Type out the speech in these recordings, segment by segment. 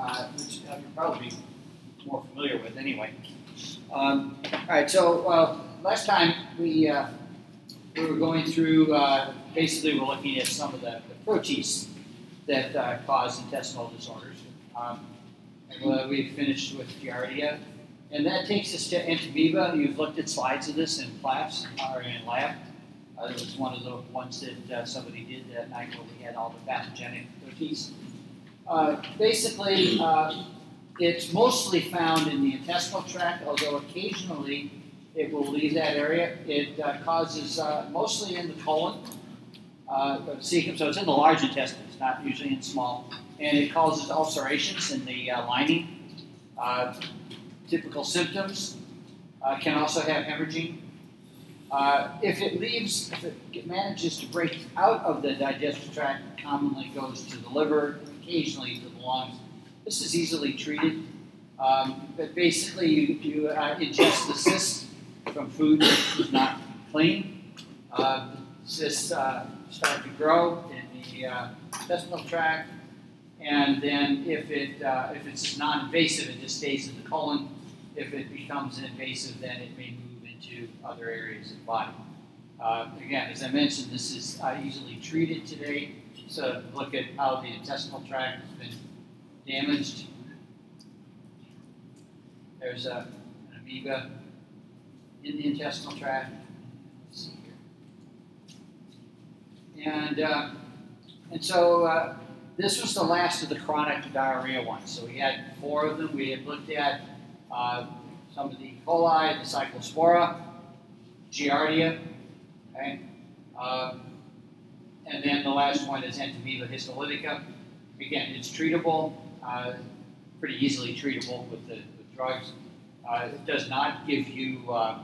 uh, which uh, you're probably more familiar with anyway. Um, all right, so uh, last time we uh, we were going through, uh, basically, we're looking at some of the, the protists that uh, cause intestinal disorders. Um, and we finished with Giardia. And that takes us to entamoeba. You've looked at slides of this in class or in lab. Uh, it was one of the ones that somebody did that night where we had all the pathogenic protists. Uh, basically, uh, it's mostly found in the intestinal tract, although occasionally it will leave that area. It uh, causes uh, mostly in the colon, uh, cecum, so it's in the large intestine, it's not usually in small, and it causes ulcerations in the uh, lining. Uh, typical symptoms uh, can also have hemorrhaging. Uh, if it leaves, if it manages to break out of the digestive tract, it commonly goes to the liver, occasionally to the lungs. This is easily treated, um, but basically you, you ingest the cyst from food that is not clean. Uh, cysts uh, start to grow in the uh, intestinal tract, and then if it uh, if it's non-invasive, it just stays in the colon. If it becomes invasive, then it may move into other areas of the body. Uh, again, as I mentioned, this is uh, easily treated today. So look at how the intestinal tract has been damaged. There's a, an amoeba in the intestinal tract. Let's see here. And, uh, and so uh, this was the last of the chronic diarrhea ones. So we had four of them. We had looked at uh, some of the E. coli, the cyclospora, Giardia, okay? Uh, and then the last one is Entamoeba histolytica. Again, it's treatable, uh, pretty easily treatable with the with drugs. Uh, it does not give you uh,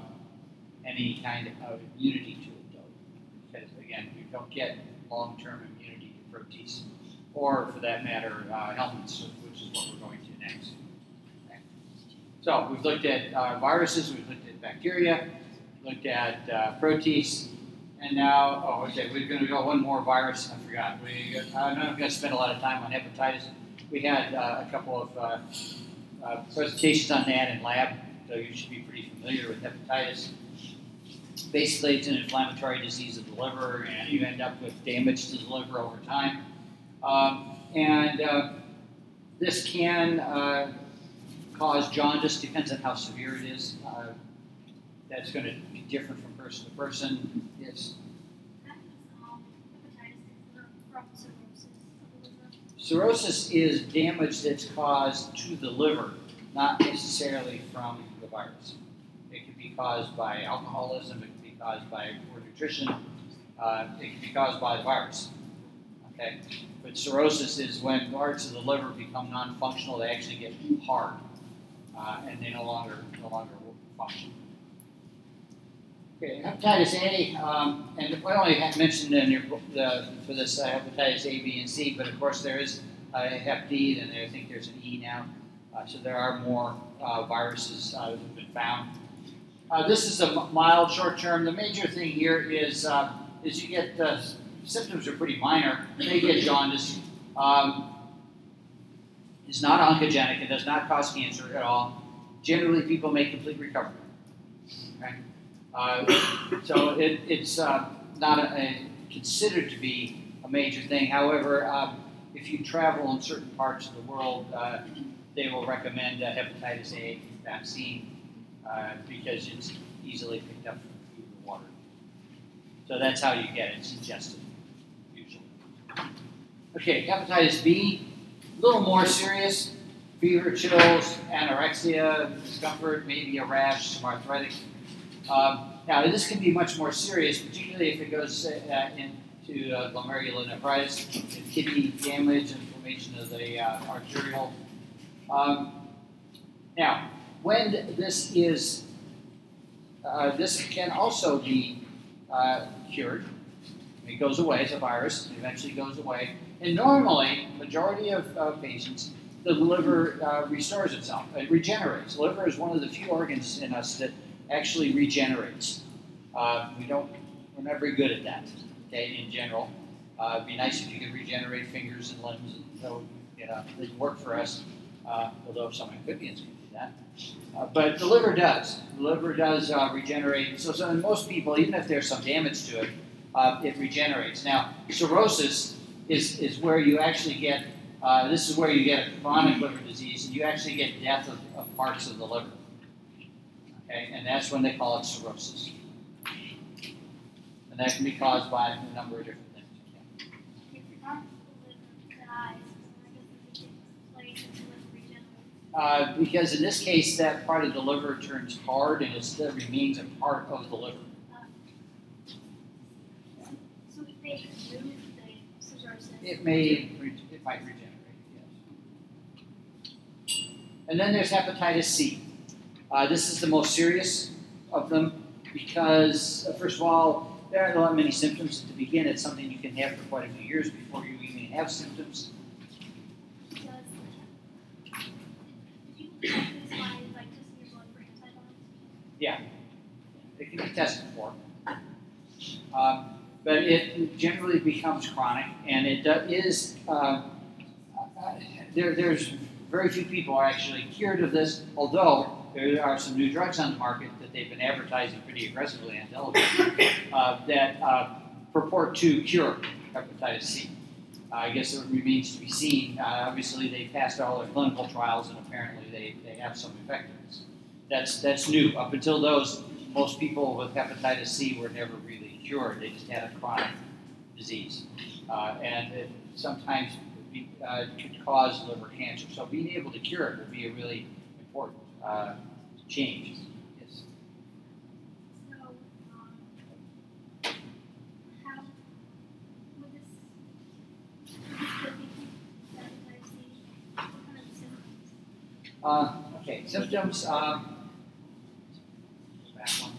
any kind of immunity to it, though, because again, you don't get long-term immunity to protists, or for that matter, uh, helminths, which is what we're going to next. Okay. So we've looked at uh, viruses, we've looked at bacteria, looked at uh, protists, and now, oh, okay, we're going to go one more virus. I forgot. We, I'm not to spend a lot of time on hepatitis. We had uh, a couple of uh, uh, presentations on that in lab, so you should be pretty familiar with hepatitis. Basically, it's an inflammatory disease of the liver, and you end up with damage to the liver over time. Um, and uh, this can uh, cause jaundice, depends on how severe it is. Uh, that's going to be different from person to person. Yes. Cirrhosis is damage that's caused to the liver, not necessarily from the virus. It can be caused by alcoholism, it can be caused by poor nutrition, uh, it can be caused by the virus. Okay? But cirrhosis is when parts of the liver become non-functional, they actually get hard, uh, and they no longer no longer function. Okay, hepatitis A, um, and I only mentioned in your the, for this uh, hepatitis A, B, and C, but of course there is uh, Hep D, and I think there's an E now. Uh, so there are more uh, viruses uh, that have been found. Uh, this is a mild short term. The major thing here is is you get symptoms are pretty minor. They get jaundice. Um, it's not oncogenic. It does not cause cancer at all. Generally, people make complete recovery. Okay. Uh, so it, it's uh, not a, a, considered to be a major thing. However, um, if you travel in certain parts of the world, uh, they will recommend a hepatitis A vaccine uh, because it's easily picked up from and water. So that's how you get it. It's ingested, usually. Okay, hepatitis B, a little more serious. Fever, chills, anorexia, discomfort, maybe a rash, some arthritic um, now, this can be much more serious, particularly if it goes uh, into uh, glomerulonephritis, kidney damage, inflammation of the uh, arterial. Um, now, when this is, uh, this can also be uh, cured. It goes away as a virus. It eventually goes away. And normally, majority of patients, the liver uh, restores itself. It regenerates. The liver is one of the few organs in us that actually regenerates. Uh, we don't, we're not very good at that, okay, in general. Uh, it'd be nice if you could regenerate fingers and limbs, and would, you know, it'd work for us. uh, although some amphibians can do that. Uh, but the liver does. The liver does uh, regenerate. So, so in most people, even if there's some damage to it, uh, it regenerates. Now, cirrhosis is, is where you actually get, this is where you get a chronic liver disease, and you actually get death of, of parts of the liver. Okay, and that's when they call it cirrhosis. And that can be caused by a number of different things. Yeah. If not the liver dies, I guess it place and the liver regenerates. Uh, because in this case, that part of the liver turns hard and it still remains a part of the liver. So if they remove the cirrhosis. It may, it might regenerate, yes. And then there's hepatitis C. Uh, this is the most serious of them because, uh, first of all, there aren't that many symptoms to begin. It's something you can have for quite a few years before you even have symptoms. Antibodies? It can be tested for. Um, but it generally becomes chronic, and it do- is, uh, uh, there, there's very few people are actually cured of this, although there are some new drugs on the market that they've been advertising pretty aggressively on television uh, that uh, purport to cure hepatitis C. Uh, I guess it remains to be seen. Uh, obviously, they passed all their clinical trials, and apparently they, they have some effectiveness. That's that's new. Up until those, most people with hepatitis C were never really cured. They just had a chronic disease, uh, and it sometimes be, could cause liver cancer. So being able to cure it would be a really important uh, change. Yes. So, um, how would this, would this still be hepatitis C? What kind of symptoms? Uh, okay, symptoms. Um, back one.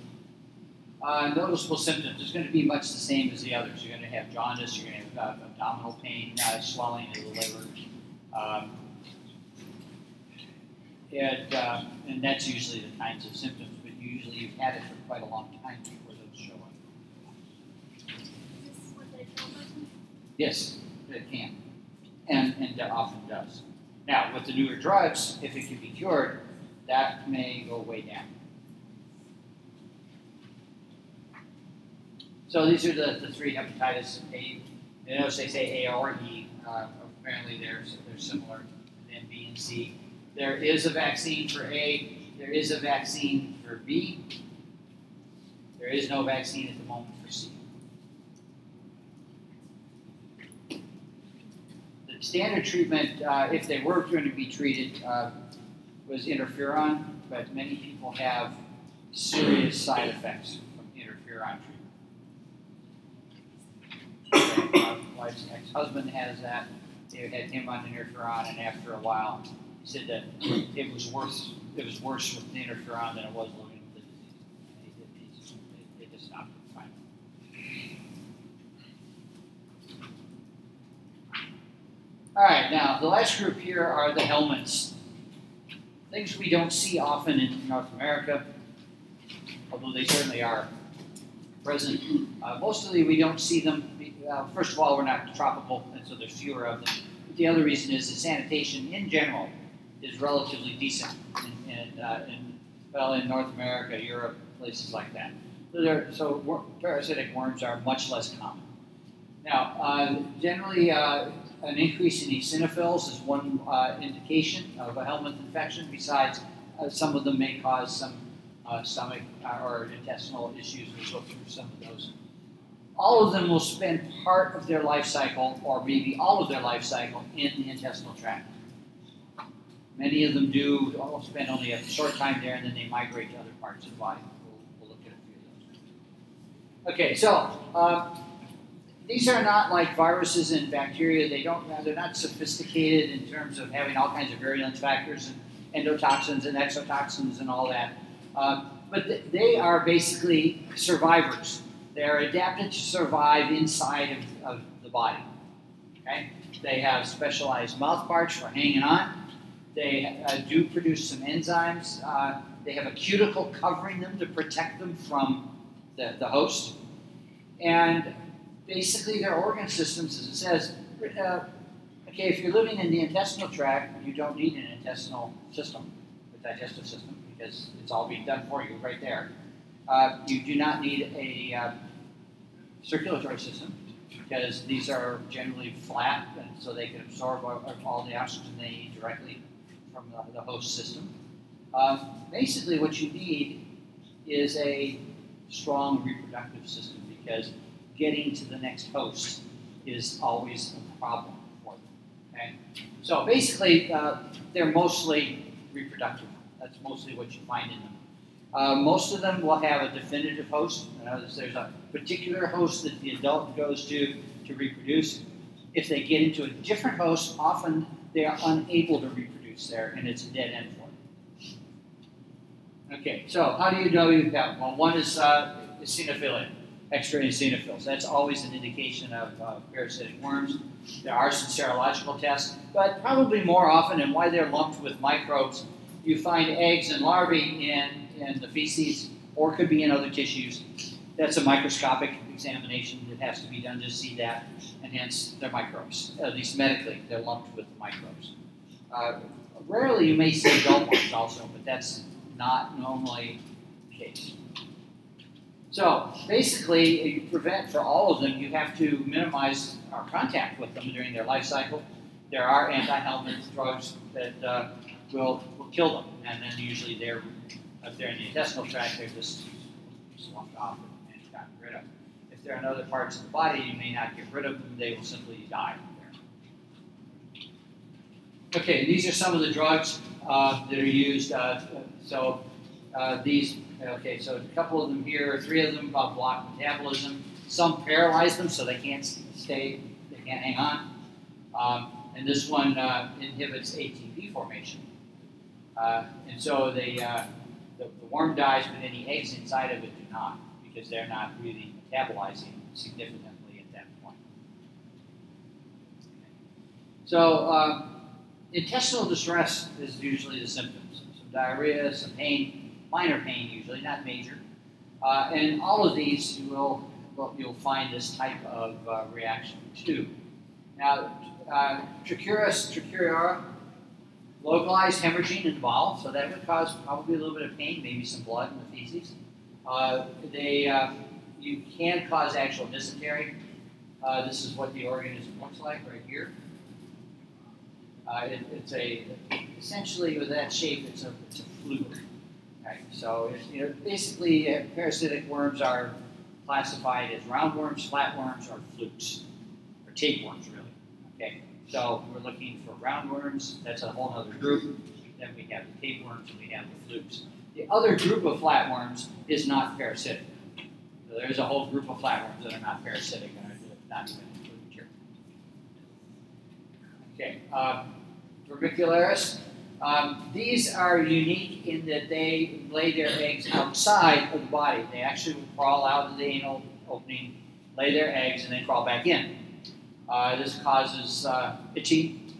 Uh, noticeable symptoms is going to be much the same as the others. You're going to have jaundice. You're going to have uh, abdominal pain, uh, swelling of the liver, um, and uh, and that's usually the kinds of symptoms. But usually you've had it for quite a long time before those show up. Yes, it can, and and it often does. Now, with the newer drugs, if it can be cured, that may go way down. So these are the, the three hepatitis A. You notice they say A or E. Uh, apparently, they're they're similar. Then B and C. There is a vaccine for A. There is a vaccine for B. There is no vaccine at the moment for C. The standard treatment, uh, if they were going to be treated, uh, was interferon, but many people have serious side effects from interferon treatment. My wife's ex-husband has that. They had him on interferon, and after a while, said that it was worse. It was worse with the interferon than it was with the disease. They, they, just- stopped it finally. All right, now the last group here are the helminths. Things we don't see often in North America, although they certainly are present. Uh, mostly we don't see them. Uh, first of all, we're not tropical, and so there's fewer of them. But the other reason is that sanitation in general is relatively decent in, uh, in well in North America, Europe, places like that. So, there, so wor- parasitic worms are much less common. Now, uh, generally, uh, an increase in eosinophils is one uh, indication of a helminth infection. Besides, uh, some of them may cause some uh, stomach or intestinal issues. We'll go through some of those. All of them will spend part of their life cycle, or maybe all of their life cycle, in the intestinal tract. Many of them do all spend only a short time there, and then they migrate to other parts of the body. We'll, we'll look at a few of those. Okay, so. Uh, these are not like viruses and bacteria. They don't. They're not sophisticated in terms of having all kinds of virulence factors and endotoxins and exotoxins and all that. Uh, but th- they are basically survivors. They are adapted to survive inside of, of the body. Okay. They have specialized mouth parts for hanging on. They uh, do produce some enzymes. Uh, they have a cuticle covering them to protect them from the, the host. And basically their organ systems, as it says, uh, Okay, if you're living in the intestinal tract, you don't need an intestinal system, a digestive system, because it's all being done for you right there. Uh, you do not need a uh, circulatory system, because these are generally flat, and so they can absorb all, all the oxygen they need directly from the, the host system. Uh, basically, what you need is a strong reproductive system, because getting to the next host is always a problem for them. Okay? So basically, uh, they're mostly reproductive. That's mostly what you find in them. Uh, most of them will have a definitive host. There's a particular host that the adult goes to to reproduce. If they get into a different host, often they are unable to reproduce there, and it's a dead end for them. Okay, so how do you know you have got one? One is uh, eosinophilia, extra eosinophils. That's always an indication of uh, parasitic worms. There are some serological tests, but probably more often, and why they're lumped with microbes, you find eggs and larvae in, in the feces, or could be in other tissues. That's a microscopic examination that has to be done to see that, and hence they're microbes. At least medically, they're lumped with microbes. Uh, rarely you may see adult ones also, but that's not normally the case. So basically, you prevent for all of them, you have to minimize our contact with them during their life cycle. There are anti-helminth drugs that uh, will, will kill them, and then usually they're if they're in the intestinal tract, they're just slumped off and gotten rid of. If they're in other parts of the body, you may not get rid of them; they will simply die Okay, these are some of the drugs uh, that are used. Uh, so uh, these, okay, so a couple of them here, three of them block metabolism. Some paralyze them so they can't stay, they can't hang on. Um, and this one uh, inhibits ATP formation. Uh, and so they, uh, the, the worm dies, but any eggs inside of it do not, because they're not really metabolizing significantly at that point. So, intestinal distress is usually the symptoms. Some diarrhea, some pain, minor pain usually, not major. Uh, and all of these you will, you'll find this type of uh, reaction too. Now, uh, Trichuris trichiura, localized hemorrhaging involved, so that would cause probably a little bit of pain, maybe some blood in the feces. Uh, they, uh, you can cause actual dysentery. Uh, this is what the organism looks like right here. Uh, it, it's a essentially with that shape, it's a, it's a fluke. Right? So you know, basically, uh, parasitic worms are classified as roundworms, flatworms, or flukes, or tapeworms, really. Okay. So we're looking for roundworms. That's a whole other group. Then we have the tapeworms and we have the flukes. The other group of flatworms is not parasitic. So there's a whole group of flatworms that are not parasitic and are not even included here. Okay, um, Vermicularis. Um, these are unique in that they lay their eggs outside of the body. They actually crawl out of the anal opening, lay their eggs, and then crawl back in. Uh, this causes uh, itching,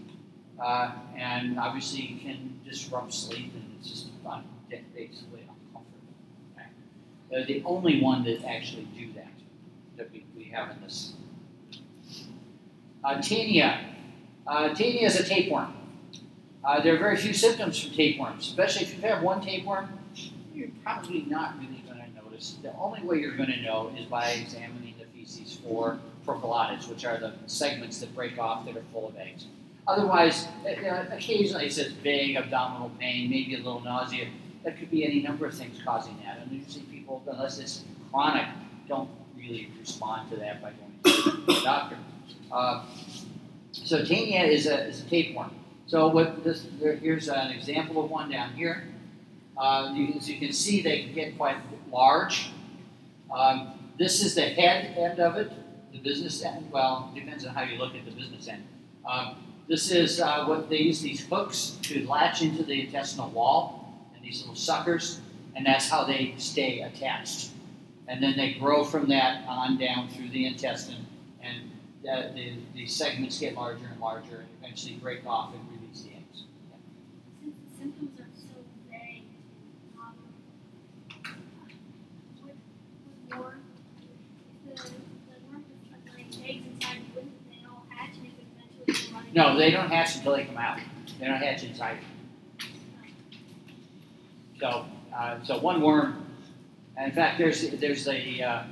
uh, and obviously can disrupt sleep, and it's just fun, basically uncomfortable. Okay? They're the only one that actually do that that we, we have in this. Uh, Taenia. Uh, Taenia is a tapeworm. Uh, there are very few symptoms from tapeworms, especially if you have one tapeworm, you're probably not really going to notice. The only way you're going to know is by examining the feces for proglottids, which are the segments that break off that are full of eggs. Otherwise, uh, occasionally it says vague abdominal pain, maybe a little nausea. That could be any number of things causing that. And usually people, unless it's chronic, don't really respond to that by going to the doctor. Uh, so Taenia is a, is a tapeworm. So what this there, here's an example of one down here. Uh, you, as you can see, they can get quite large. Um, this is the head end of it, the business end. Well, it depends on how you look at the business end. Um, this is uh, what they use these hooks to latch into the intestinal wall, and these little suckers, and that's how they stay attached. And then they grow from that on down through the intestine, and the, the, the segments get larger and larger, and eventually break off and release the eggs. Since the worm, worm No, they don't hatch until they come out. They don't hatch inside. So, uh, so one worm. In fact, there's there's the uh,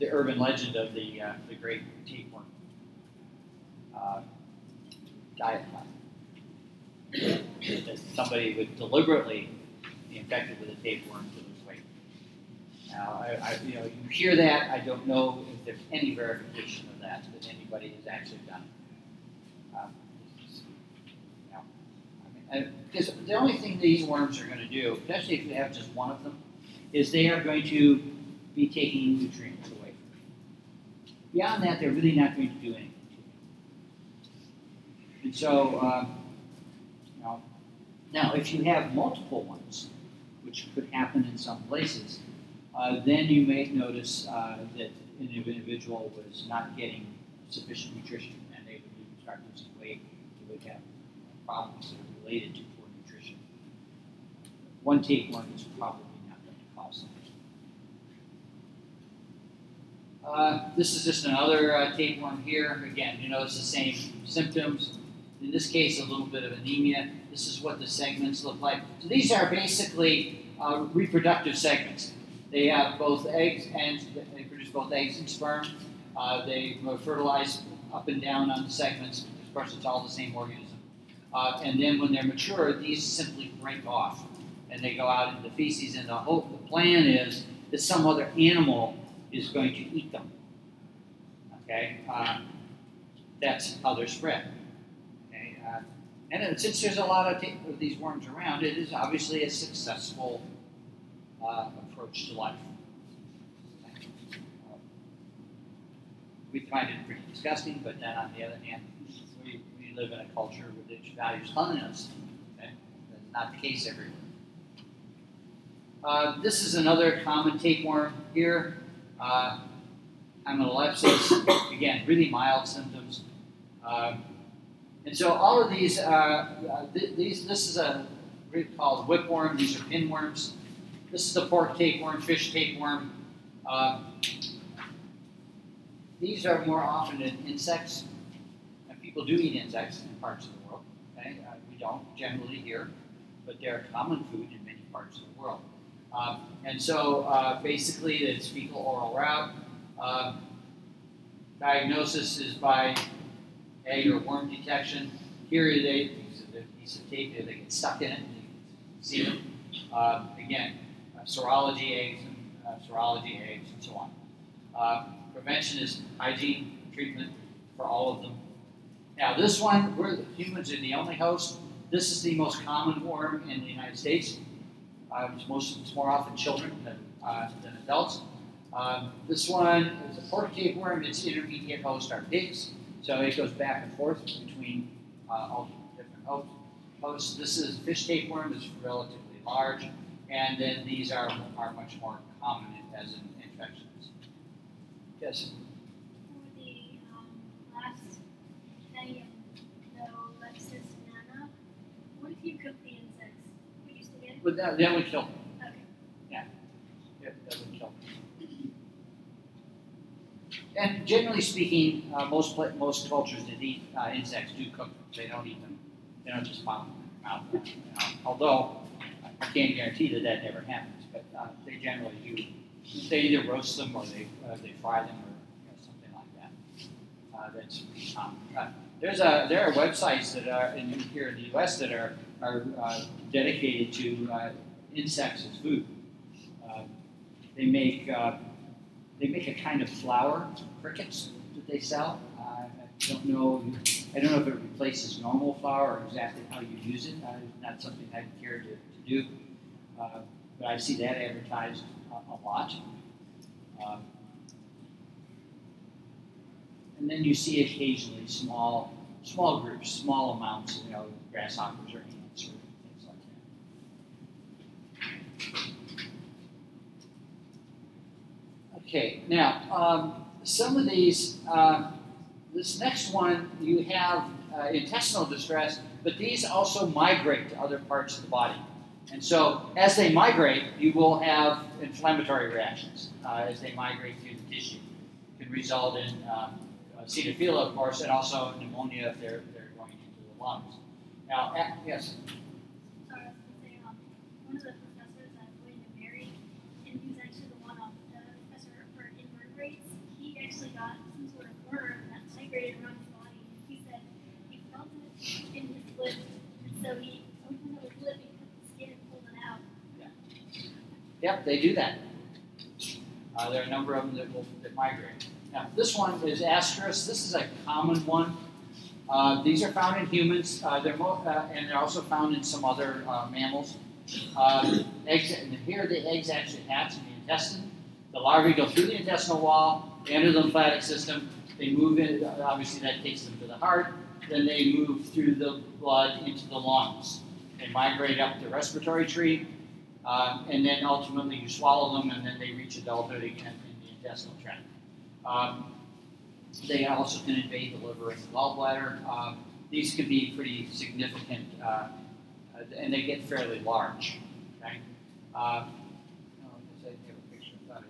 the urban legend of the uh, the great tapeworm uh, diet. That somebody would deliberately be infected with a tapeworm to lose weight. Now, I, I, you know, you hear that. I don't know if there's any verification of that that anybody has actually done. Um, you know, because the only thing these worms are going to do, especially if you have just one of them, is they are going to be taking nutrients away. Beyond that, they're really not going to do anything. And so, um, now if you have multiple ones, which could happen in some places, uh, then you may notice uh, that an individual was not getting sufficient nutrition and they would start losing weight. They would have problems that are related to poor nutrition. One tapeworm is probably not going to cause that. Uh, this is just another uh, tapeworm here. Again, you notice the same symptoms. In this case, a little bit of anemia. This is what the segments look like. So these are basically uh, reproductive segments. They have both eggs and they produce both eggs and sperm. Uh, they fertilize up and down on the segments. Of course, it's all the same organism. Uh, and then when they're mature, these simply break off and they go out into feces. And the whole the plan is that some other animal is going to eat them. Okay, uh, that's how they're spread. Okay, uh, and since there's a lot of, t- of these worms around, it is obviously a successful uh, approach to life. We find it pretty disgusting, but then on the other hand, we, we live in a culture which values cleanliness. Okay? That's not the case everywhere. Uh, this is another common tapeworm here. Uh, Hymenolepis, again, really mild symptoms. Uh, and so all of these, uh, uh, th- these, this is a group called whipworm. These are pinworms. This is the pork tapeworm, fish tapeworm. Uh, these are more often in insects, and people do eat insects in parts of the world. Okay? Uh, we don't generally here, but they're common food in many parts of the world. Um, and so uh, basically, it's fecal oral route. Uh, diagnosis is by egg or worm detection. Here they use a piece of tape, they get stuck in it, and you can see them. Uh, again, uh, serology eggs and uh, serology eggs and so on. Uh, prevention is hygiene treatment for all of them. Now, this one, we're humans are the only host. This is the most common worm in the United States. Uh, it's, most, it's more often children than, uh, than adults. Um, this one is a pork tapeworm. Its intermediate host are pigs, so it goes back and forth between uh, all different hosts. hosts. This is fish tapeworm. is relatively large, and then these are are much more common as in infections. Yes. For the um, last day and the Nana, what if you cook the insects? Would you still get it? But that, that would kill. them. Okay. Yeah, that would kill. them. And generally speaking, uh, most most cultures that eat uh, insects do cook them. They don't eat them. They don't just pop them mouth. You know, although I can't guarantee that that never happens, but uh, they generally do. They either roast them or they uh, they fry them or you know, something like that. Uh, that's. Uh, there's a there are websites that are in here in the U.S. that are are uh, dedicated to uh, insects as food. Uh, they make uh, they make a kind of flour, crickets that they sell. Uh, I don't know. I don't know if it replaces normal flour or exactly how you use it. Uh, not something I care to, to do. Uh, but I see that advertised a, a lot. Um, and then you see occasionally small small groups, small amounts, you know, grasshoppers or ants or things like that. Okay, now um, some of these, uh, this next one, you have uh, intestinal distress, but these also migrate to other parts of the body. And so, as they migrate, you will have inflammatory reactions uh, as they migrate through the tissue. It can result in um, uh, of course, and also pneumonia if they're, they're going into the lungs. Now, yes, Sorry, I was gonna say, um, one of the professors at William and Mary, and he was actually the one, um, the professor for invertebrates, he actually got some sort of worm that migrated around his body. He said he felt it in his so he opened up his lip, he cut the skin and pulled it out. Yep, they do that. Uh, there are a number of them that will that migrate. Now, this one is Ascaris. This is a common one. Uh, these are found in humans. Uh, they're mo- uh, and they're also found in some other uh, mammals. Uh, eggs, and here the eggs actually hatch in the intestine. The larvae go through the intestinal wall, enter the lymphatic system. They move in. Obviously, that takes them to the heart. Then they move through the blood into the lungs. They migrate up the respiratory tree. Um, and then ultimately you swallow them, and then they reach adulthood again in the intestinal tract. Um, they also can invade the liver and the gallbladder. Um, these can be pretty significant, uh, uh, and they get fairly large. Okay. Um, oh, I guess I have a picture of that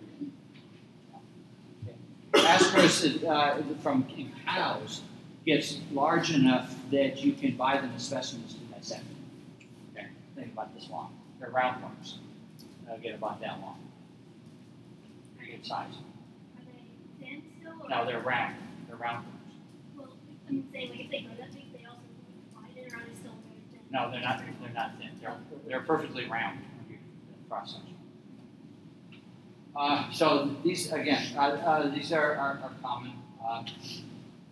Ascaris uh, from in cows gets large enough that you can buy them as specimens to dissect. Okay. Think about this long. They're round worms. They'll get about that long. Pretty good size. Are they thin still? Or No, they're round. They're round worms. Well, I'm saying, like, if they grow that big, they also widen, or are they still very thin? No, they're not. They're not thin. They're they're perfectly round cross section. Uh, so these again, uh, uh, these are, are, are common. Uh,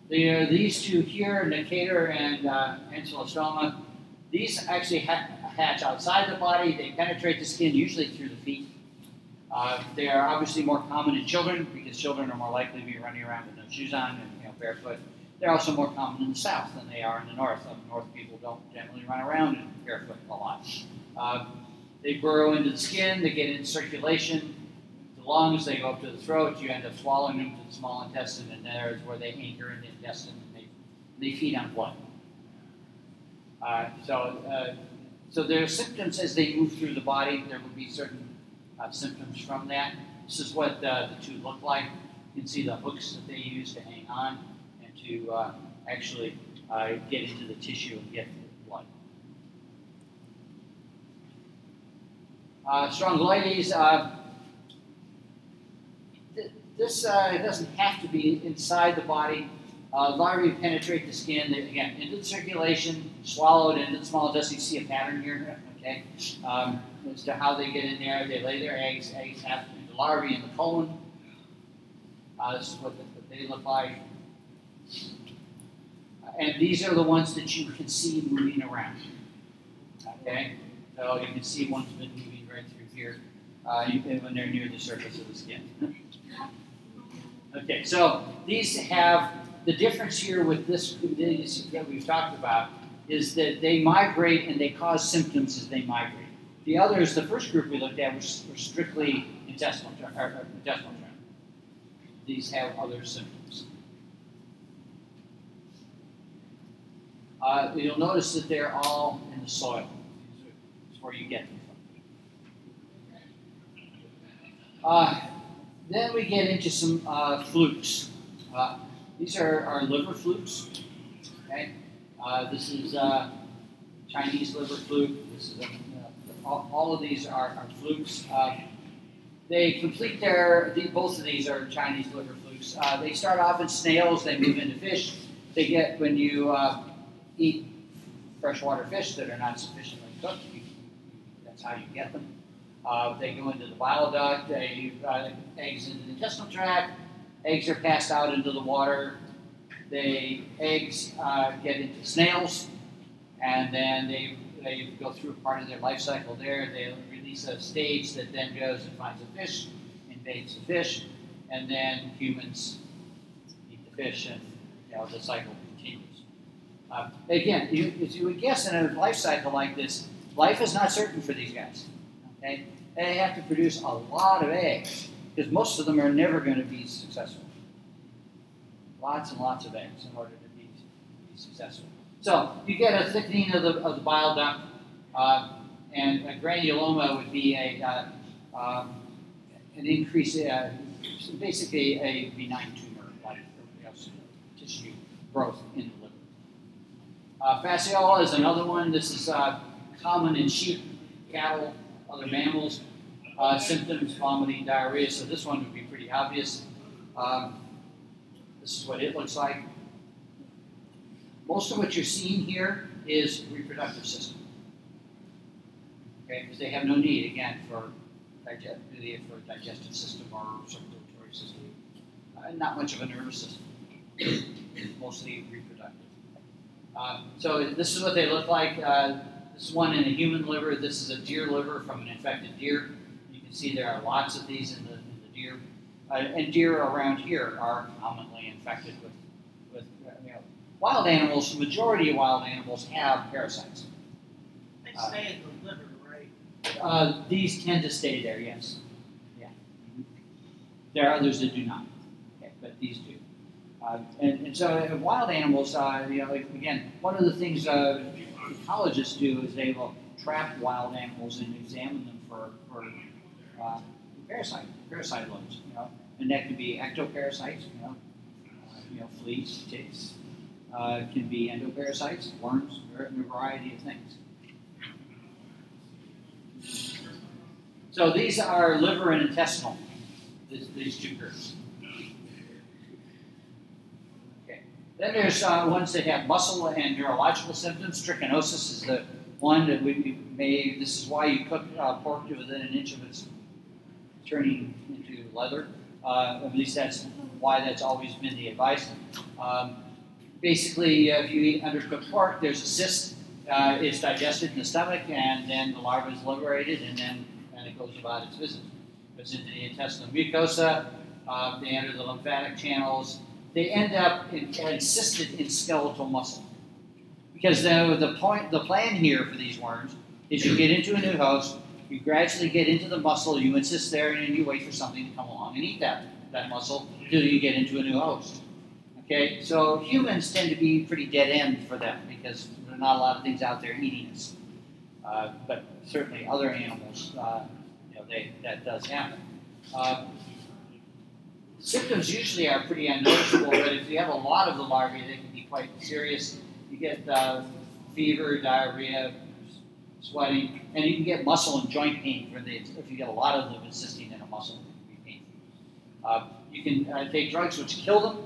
they are these two here, Necator and uh, Ancylostoma. These actually ha- hatch outside the body. They penetrate the skin, usually through the feet. Uh, they are obviously more common in children because children are more likely to be running around with no shoes on and you know, barefoot. They're also more common in the south than they are in the north. North, people don't generally run around in barefoot a lot. Uh, they burrow into the skin. They get into circulation. Lungs. They go up to the throat. You end up swallowing them to the small intestine, and there is where they anchor in the intestine. And they they feed on blood. Uh, so, uh, so there are symptoms as they move through the body. There will be certain uh, symptoms from that. This is what uh, the two look like. You can see the hooks that they use to hang on and to uh, actually uh, get into the tissue and get the blood. Strongyloides. Th- this uh, doesn't have to be inside the body. Uh, larvae penetrate the skin, they, again, into the circulation, swallowed into the small intestine. You see a pattern here, okay, um, as to how they get in there. They lay their eggs. Eggs have the larvae in the colon. Uh, this is what, the, what they look like. Uh, and these are the ones that you can see moving around. Okay, so you can see one's been moving right through here uh, you- when they're near the surface of the skin. Okay, so these have the difference here with this these that we've talked about is that they migrate and they cause symptoms as they migrate. The others, the first group we looked at, was were strictly intestinal or, or intestinal. These have other symptoms. Uh, you'll notice that they're all in the soil. That's where you get them from. Uh, then we get into some uh, flukes. Uh, these are, our liver flukes. Okay, uh, this is uh, Chinese liver fluke. This is uh, all, all of these are, are flukes. Uh, they complete their the, both of these are Chinese liver flukes. They start off in snails. They move into fish. They get when you eat freshwater fish that are not sufficiently cooked. You, that's how you get them. Uh, they go into the bile duct. They uh, eggs into the intestinal tract. Eggs are passed out into the water. They eggs uh, get into snails, and then they they go through part of their life cycle there. They release a stage that then goes and finds a fish, invades the fish, and then humans eat the fish, and you know, the cycle continues. Uh, again, you, as you would guess in a life cycle like this, life is not certain for these guys. Okay, they have to produce a lot of eggs because most of them are never going to be successful. Lots and lots of eggs in order to be, be successful. So you get a thickening of the, of the bile duct, uh, and a granuloma would be a uh, um, an increase, uh, basically a benign tumor like know, tissue growth in the liver. Uh, fasciola is another one. This is uh, common in sheep, cattle, other mammals. Uh, symptoms, vomiting, diarrhea. So this one would be pretty obvious. Um, this is what it looks like. Most of what you're seeing here is reproductive system. Okay, because they have no need again for digest, for digestive system or circulatory system. Uh, not much of a nervous system. Mostly reproductive. Uh, so this is what they look like. This is one in a human liver. This is a deer liver from an infected deer. You can see there are lots of these in the, in the deer. Uh, and deer around here are commonly infected with, with uh, you know, wild animals. The majority of wild animals have parasites. They stay in the liver, right? Uh, these tend to stay there, yes. Yeah. There are others that do not, okay, but these do. Uh, and, and so uh, wild animals, uh, you know, again, one of the things uh, ecologists do is they will trap wild animals and examine them for, for uh, parasite, parasite loads, you know, and that can be ectoparasites, you know, uh, you know, fleas, ticks, uh, can be endoparasites, worms, a variety of things. So these are liver and intestinal, these, these two groups. Okay. Then there's uh, ones that have muscle and neurological symptoms. Trichinosis is the one that we may, this is why you cook uh, pork to within an inch of its turning into leather. Uh, at least that's why that's always been the advice. Um, basically, if you eat undercooked pork, there's a cyst. Uh, it's digested in the stomach, and then the larva is liberated, and then and it goes about its business. It goes into the intestinal mucosa. Uh, they enter the lymphatic channels. They end up in, encysted in skeletal muscle. Because the, the point, the plan here for these worms is you get into a new host, you gradually get into the muscle, you encyst there, and you wait for something to come along and eat that, that muscle until you get into a new host. Okay, so humans tend to be pretty dead end for them because there are not a lot of things out there eating us. Uh, but certainly other animals, uh, you know, they, that does happen. Uh, symptoms usually are pretty unnoticeable, but if you have a lot of the larvae, they can be quite serious. You get uh, fever, diarrhea, sweating, and you can get muscle and joint pain if you get a lot of them encysting in a muscle, it can be painful. Uh, you can uh, take drugs which kill them,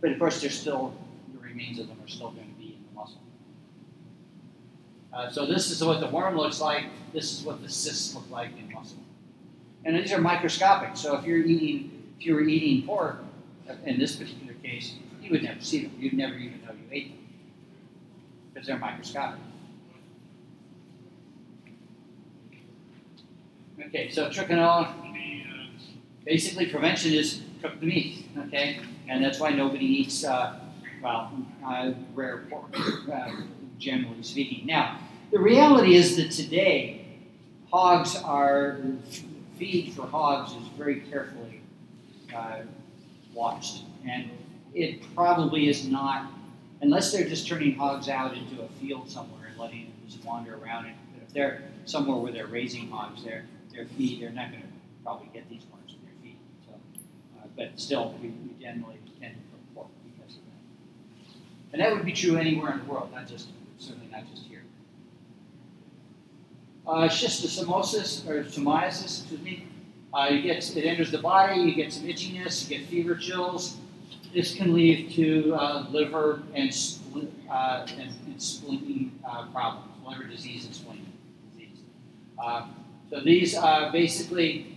but of course, still the remains of them are still going to be in the muscle. Uh, so this is what the worm looks like. This is what the cysts look like in muscle. And these are microscopic. So if you're eating, if you were eating pork, in this particular case, you would never see them. You'd never even know you ate them because they're microscopic. Okay, so trichinella. Basically, prevention is cook the meat. Okay, and that's why nobody eats uh, well uh, rare pork, uh, generally speaking. Now, the reality is that today, hogs are feed for hogs is very carefully uh, watched, and it probably is not unless they're just turning hogs out into a field somewhere and letting them just wander around. But if they're somewhere where they're raising hogs, their their feed, they're not going to probably get these worms in their feed. So, uh, but still, we, we generally tend to cook pork because of that. And that would be true anywhere in the world, not just certainly not just here. Uh, schistosomosis or somiasis, excuse me. Uh, you get it enters the body. You get some itchiness. You get fever chills. This can lead to uh, liver and, uh, and, and spleen uh, problems, liver disease and spleen disease. Uh, so these uh, basically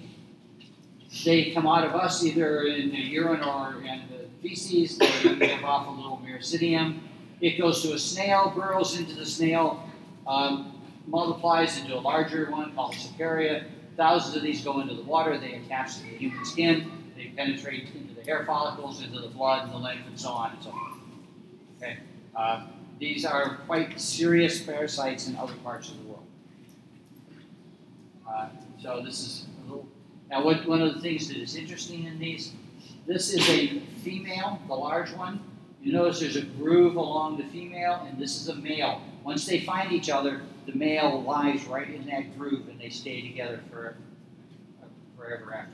they come out of us either in the urine or in the feces. They give off a little miracidium. It goes to a snail, burrows into the snail, um, multiplies into a larger one called Cercaria. Thousands of these go into the water. They attach to the human skin. They penetrate into the hair follicles, into the blood, and the lymph, and so on and so forth. Okay. Uh, these are quite serious parasites in other parts of the world. Uh, so this is a little. Now, what, one of the things that is interesting in these, this is a female, the large one. You notice there's a groove along the female, and this is a male. Once they find each other, the male lies right in that groove, and they stay together for forever after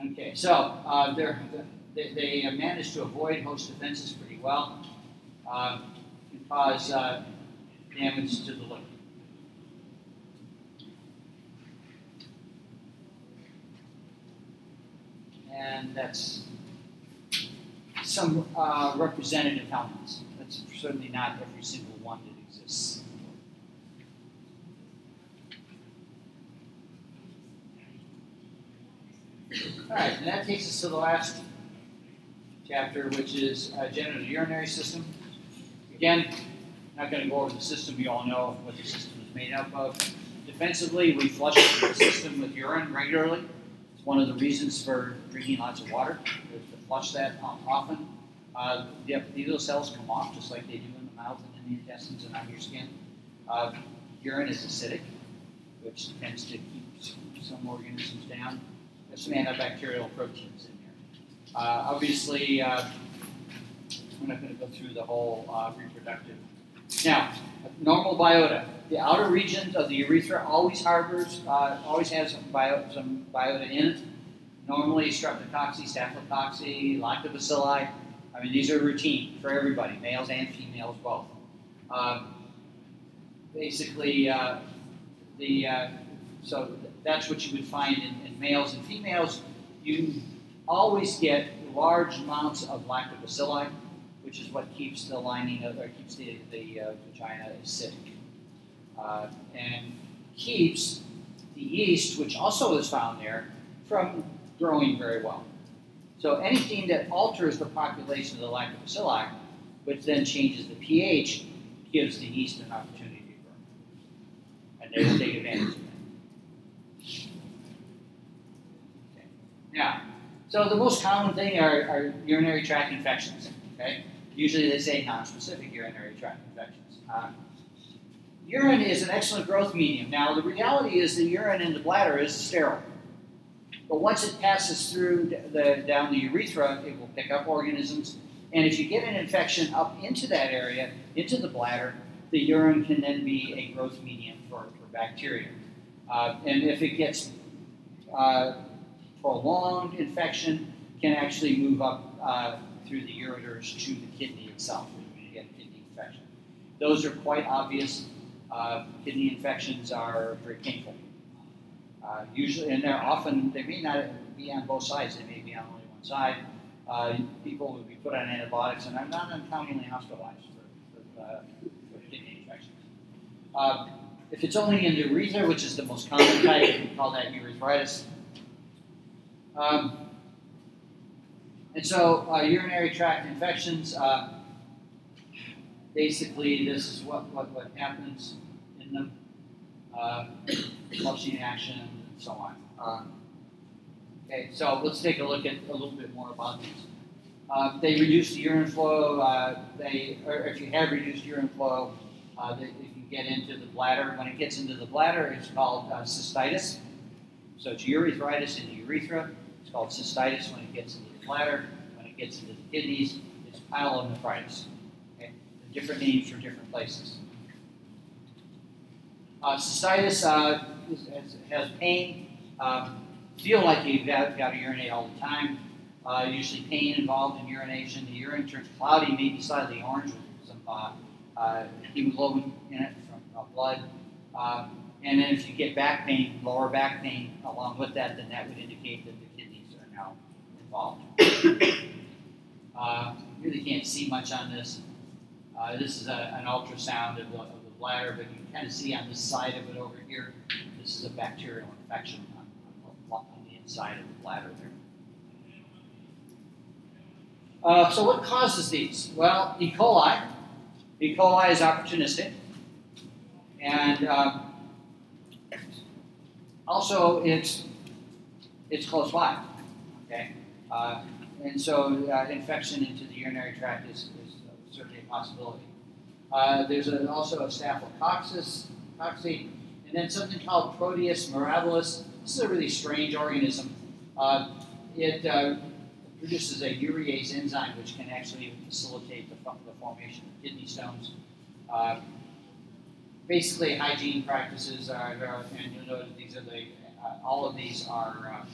that. Okay, so uh, they, they have managed to avoid host defenses pretty well, uh, can cause uh, damage to the liver. And that's some uh, representative helminths. Certainly not every single one that exists. All right, and that takes us to the last chapter, which is uh, genital urinary system. Again, not going to go over the system. You all know what the system is made up of. Defensively, we flush the system with urine regularly. It's one of the reasons for drinking lots of water, to flush that often. Uh, the epithelial cells come off just like they do in the mouth and in the intestines and on your skin. Uh, urine is acidic, which tends to keep some organisms down. There's some antibacterial proteins in there. Uh, obviously, uh, we're not going to go through the whole uh, reproductive. Now, normal biota. The outer regions of the urethra always harbors, uh, always has some, bio, some biota in it. Normally, streptococcus, staphylococcus, lactobacilli. I mean, these are routine for everybody, males and females both. Um, basically, uh, the uh, so that's what you would find in, in, males and females. You always get large amounts of lactobacilli, which is what keeps the lining of, or keeps the, the uh, vagina acidic, uh, and keeps the yeast, which also is found there, from growing very well. So anything that alters the population of the lactobacilli, which then changes the pH, gives the yeast an opportunity to grow. And they take advantage of that. Okay. Now, so the most common thing are, are urinary tract infections. Okay? Usually they say non-specific urinary tract infections. Uh, urine is an excellent growth medium. Now, the reality is the urine in the bladder is sterile. But once it passes through the, down the urethra, it will pick up organisms. And if you get an infection up into that area, into the bladder, the urine can then be a growth medium for, for bacteria. Uh, and if it gets uh, prolonged infection, can actually move up uh, through the ureters to the kidney itself, and you get kidney infection. Those are quite obvious. Uh, kidney infections are very painful. Uh, usually, and they're often, they may not be on both sides, they may be on only one side. Uh, people would be put on antibiotics and are not uncommonly hospitalized for, for, uh, for kidney infections. Uh, if it's only in the urethra, which is the most common type, we call that urethritis. Um, and so, uh, urinary tract infections, uh, basically, this is what, what, what happens in them flushing action, so on. Um, okay, so let's take a look at a little bit more about these. Uh, they reduce the urine flow. Uh, they, or if you have reduced urine flow, uh, they, they, can get into the bladder. When it gets into the bladder, it's called uh, cystitis. So it's urethritis in the urethra. It's called cystitis when it gets into the bladder. When it gets into the kidneys, it's pyelonephritis. Okay? Different names for different places. Uh, cystitis uh, has, has, pain. Uh, feel like you've got, got, to urinate all the time. Uh, usually pain involved in urination. The urine turns cloudy, maybe slightly orange with some uh, uh, hemoglobin in it from blood. and then if you get back pain, lower back pain along with that, then that would indicate that the kidneys are now involved. really can't see much on this. this is a, an ultrasound of the, of the bladder, but you can kind of see on the side of it over here, this is a bacterial infection on, on, the inside of the bladder there. Uh, so what causes these? Well, E. coli. E. coli is opportunistic. And um, also it's it's close by. Okay? Uh, and so uh, infection into the urinary tract is, is certainly a possibility. Uh, there's a, also a staphylococcus, and then something called Proteus mirabilis. This is a really strange organism. Uh, it uh, produces a urease enzyme which can actually facilitate the, the formation of kidney stones. Uh, basically, hygiene practices are, and you'll notice these are the, uh, all of these are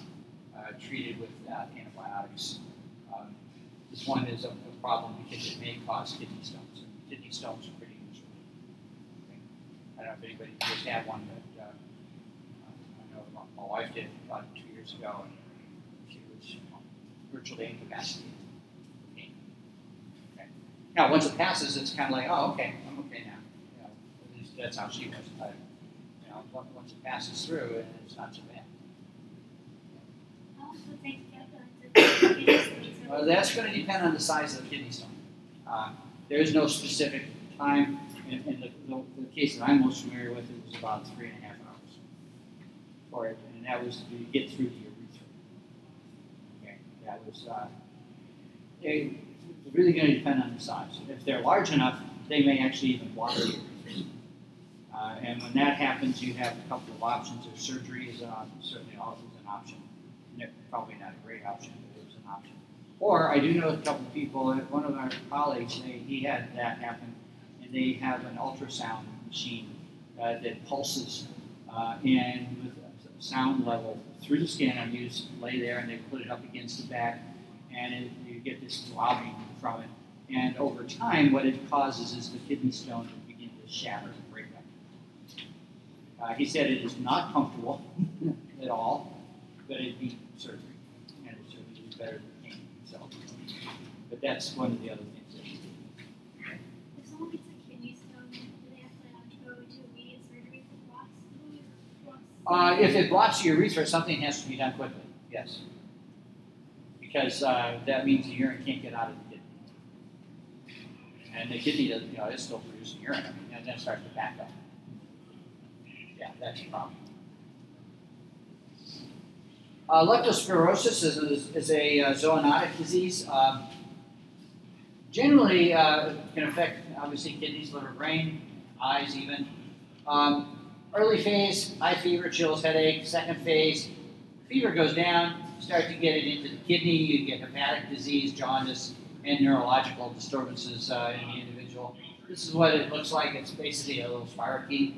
treated with antibiotics. Um, This one is a, a problem because it may cause kidney stones. Kidney stones are pretty usual. Okay. I don't know if anybody just had one, but uh, I know my, my wife did about two years ago, and she was virtually incapacitated. Okay. Okay. Now, once it passes, it's kind of like, oh, okay, I'm okay now. You know, at least that's how she was. But, you know, once it passes through, it's not so bad. How long does it take to get the kidney stones? Well, that's going to depend on the size of the kidney stone. Uh, there is no specific time. In the, the, the case that I'm most familiar with, it was about three and a half hours for it, and that was to get through the urethra. Okay, that was. Uh, it, it's really going to depend on the size. If they're large enough, they may actually even block the urethra. Uh, and when that happens, you have a couple of options. There's surgery is an option, certainly also is an option. Probably not a great option, but it was an option. Or I do know a couple of people, uh, one of our colleagues, they, he had that happen, and they have an ultrasound machine uh, that pulses uh, and with a sound level through the skin, you just lay there and they put it up against the back, and it, you get this throbbing from it. And over time, what it causes is the kidney stone to begin to shatter and break up. Uh, he said it is not comfortable at all, but it'd be surgery, and it certainly be better than pain. So, but that's one of the other things. That we do. If someone gets a kidney stone, do they have to have to go to immediate surgery for blocks? blocks? Uh, if it blocks the urethra, something has to be done quickly. Yes, because uh, that means the urine can't get out of the kidney, and the kidney doesn't, you know, still producing urine, I mean, and then starts to back up. Yeah, that's a problem. Uh, is, is, is a uh, zoonotic disease. Um, generally, uh, can affect obviously kidneys, liver, brain, eyes, even. Um, early phase, high fever, chills, headache. Second phase, fever goes down, start to get it into the kidney. You get hepatic disease, jaundice, and neurological disturbances uh, in the individual. This is what it looks like. It's basically a little spirochete.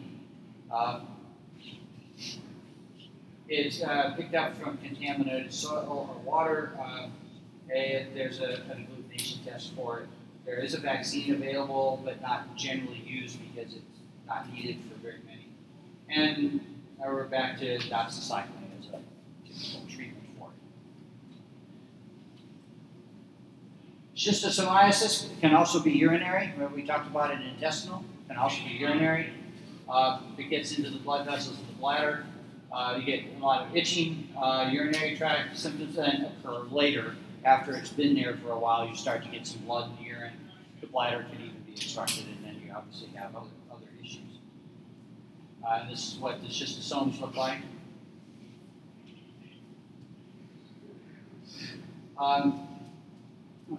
Uh, it's uh, picked up from contaminated soil or water. Uh, and there's a, an agglutination test for it. There is a vaccine available, but not generally used because it's not needed for very many. And now we're back to doxycycline as a typical treatment for it. Schistosomiasis can also be urinary. We talked about it in intestinal, can also be urinary. Uh, it gets into the blood vessels of the bladder. Uh, you get a lot of itching, uh, urinary tract symptoms that occur later after it's been there for a while. You start to get some blood in the urine. The bladder can even be obstructed, and then you obviously have other. Uh, this is what the schistosomes look like. Um,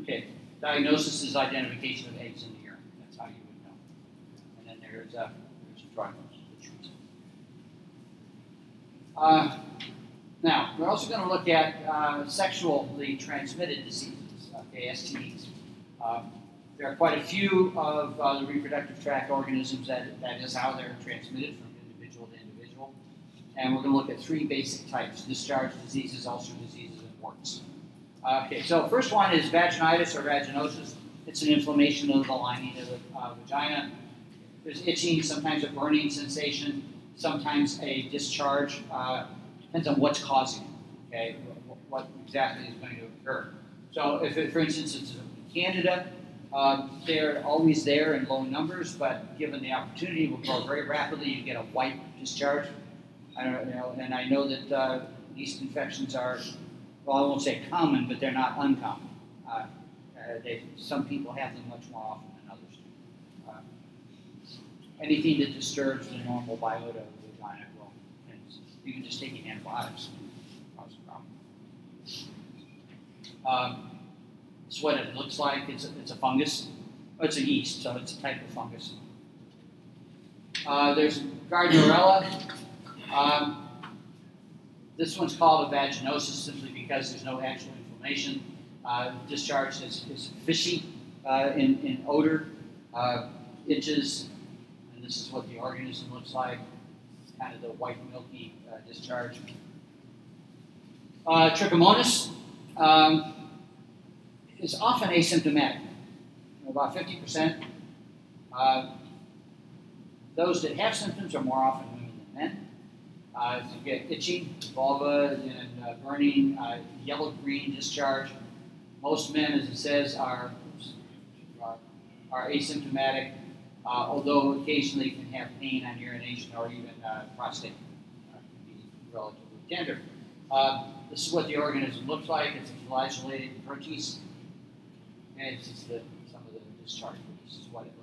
okay, diagnosis is identification of eggs in the urine. That's how you would know. And then there's a, there's a drug it. Uh, now, we're also going to look at uh, sexually transmitted diseases, okay, STDs. Um, there are quite a few of uh, the reproductive tract organisms that, that is how they're transmitted from. And we're going to look at three basic types discharge diseases, ulcer diseases, and warts. Uh, okay, so first one is vaginitis or vaginosis. It's an inflammation of the lining of the uh, vagina. There's itching, sometimes a burning sensation, sometimes a discharge. Uh, depends on what's causing it. Okay, what, exactly is going to occur. So, if it, for instance it's candida, uh, they're always there in low numbers, but given the opportunity, will grow very rapidly. You get a white discharge. I don't know, and I know that uh, yeast infections are, well, I won't say common, but they're not uncommon. Uh, uh, they, some people have them much more often than others do. Uh, anything that disturbs the normal biota of the vagina will, and even just taking antibiotics cause a problem. Um, it's what it looks like. It's a, it's a fungus. Oh, it's a yeast, so it's a type of fungus. Uh, there's Gardnerella. Um, this one's called a vaginosis simply because there's no actual inflammation. Uh, discharge is, is fishy uh, in, in odor, uh, itches, and this is what the organism looks like. It's kind of the white milky uh, discharge. Uh, trichomonas. Um, is often asymptomatic. About 50%. Uh, those that have symptoms are more often women than men. Uh, you get itching, vulva, and uh, burning, uh, yellow green discharge. Most men, as it says, are, are, are asymptomatic, uh, although occasionally can have pain on urination or even uh, prostate uh, can be relatively tender. This is what the organism looks like. It's a flagellated protist. And it's just the, some of the discharge. This is what it.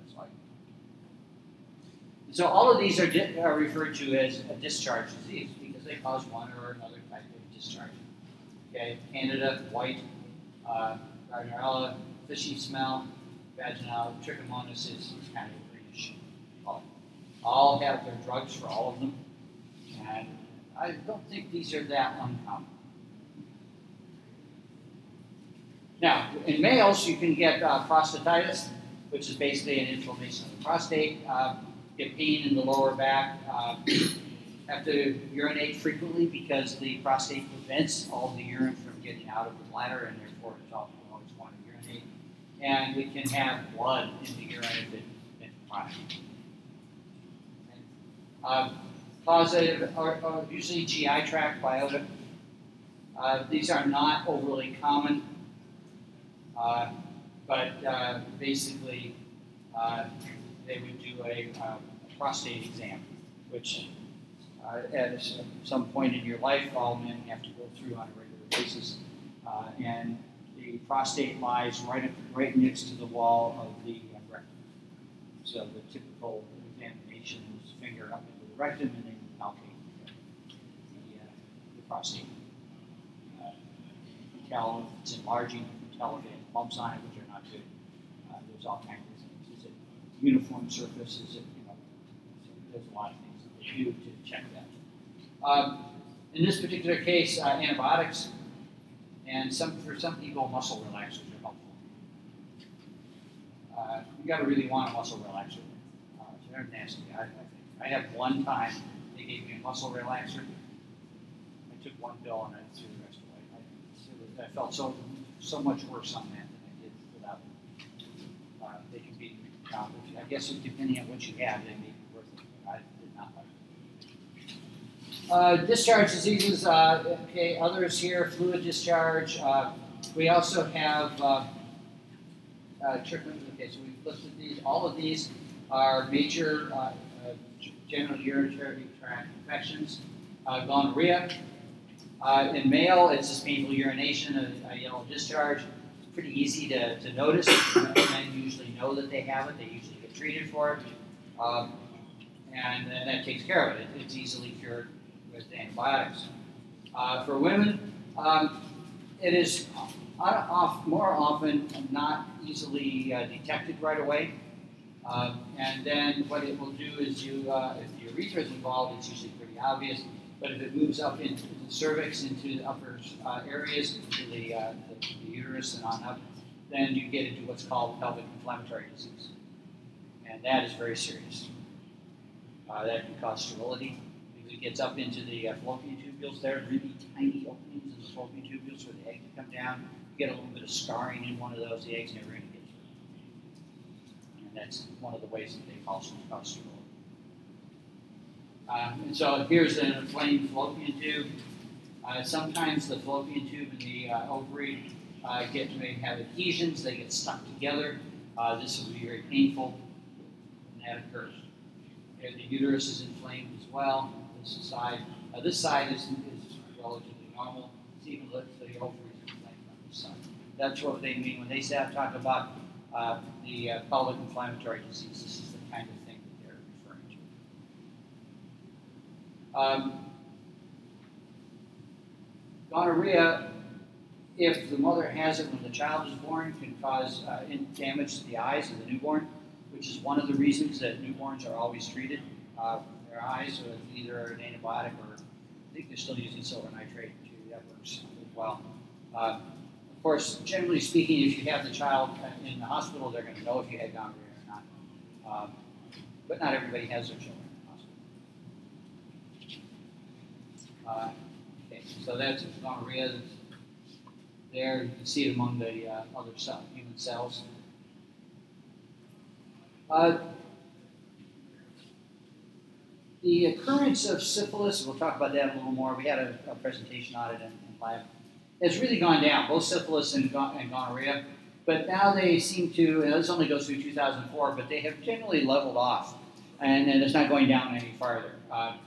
So all of these are, di- are referred to as a discharge disease because they cause one or another type of discharge. Okay, Candida, white, uh, Gardnerella, fishy smell, vaginal, trichomonas is, kind of greenish. All have their drugs for all of them, and I don't think these are that uncommon. Now, in males, you can get uh, prostatitis, which is basically an inflammation of the prostate. Uh, get pain in the lower back. Uh, have to urinate frequently because the prostate prevents all the urine from getting out of the bladder, and therefore it's often always want to urinate. And we can have blood in the urine if it, if it's chronic. Uh, causative are, are usually GI tract biota. Uh, these are not overly common. Uh, but uh, basically, uh, they would do a, uh, a prostate exam, which uh, at some point in your life, all men have to go through on a regular basis. Uh, and the prostate lies right, up, right next to the wall of the uh, rectum. So the typical examination is finger up into the rectum and then palpate the, uh, the prostate. Uh, you can tell if it's enlarging, you can tell if it has bumps on it, which are not good. Uh, there's all kinds of things. Is it uniform surfaces. You know, so there's a lot of things that they do to check that. Um, in this particular case, uh, antibiotics and some for some people, muscle relaxers are helpful. Uh, you got to really want a muscle relaxer. Uh, they're nasty. I, I, think. I had one time they gave me a muscle relaxer. I took one pill and I threw the rest away. I, was- I felt so so much worse on that than I did without. Uh, they can I guess depending on what you have, they may be worth it. But I did not like. it. Uh, discharge diseases. Uh, okay, others here: fluid discharge. Uh, we also have. Uh, uh. Okay, so we've listed these. All of these are major uh, uh, genital urinary tract infections. Gonorrhea. In male, it's just painful urination, a, a yellow discharge. Pretty easy to, to notice. Men usually know that they have it. They usually get treated for it, um, and then that takes care of it. it it's easily cured with antibiotics. Uh, for women, um, it is uh, off, more often not easily uh, detected right away. Um, and then what it will do is you, uh, if the urethra is involved, it's usually pretty obvious. But if it moves up into the cervix, into the upper uh, areas, into the, uh, the, the on up, then you get into what's called pelvic inflammatory disease. And that is very serious. Uh, that can cause sterility because it gets up into the uh, fallopian tubules. There really tiny openings in the fallopian tubules where the egg can come down. You get a little bit of scarring in one of those, the egg's never going to get through. And that's one of the ways that they cause, cause sterility. Um, and so here's an inflamed fallopian tube. Uh, sometimes the fallopian tube and the uh, ovary uh, get may have adhesions; they get stuck together. Uh, this will be very painful when that occurs. And the uterus is inflamed as well. This side, uh, this side is, is relatively normal. It's even the ovaries are inflamed on this side. That's what they mean when they say talk about uh, the uh, pelvic inflammatory disease. This is the kind of thing that they're referring to. Um, gonorrhea, if the mother has it when the child is born, can cause uh, damage to the eyes of the newborn, which is one of the reasons that newborns are always treated uh, their eyes with either an antibiotic or I think they're still using silver nitrate too. That works well. Uh, of course, generally speaking, if you have the child in the hospital, they're going to know if you had gonorrhea or not. Um, but not everybody has their children in the hospital. Uh, okay, so that's gonorrhea. There. You can see it among the uh, other human cells. Uh, the occurrence of syphilis, we'll talk about that a little more. We had a, a presentation on it in, in lab. It's really gone down, both syphilis and, and gonorrhea. But now they seem to, and this only goes through 2004, but they have generally leveled off, and, and it's not going down any farther. Uh,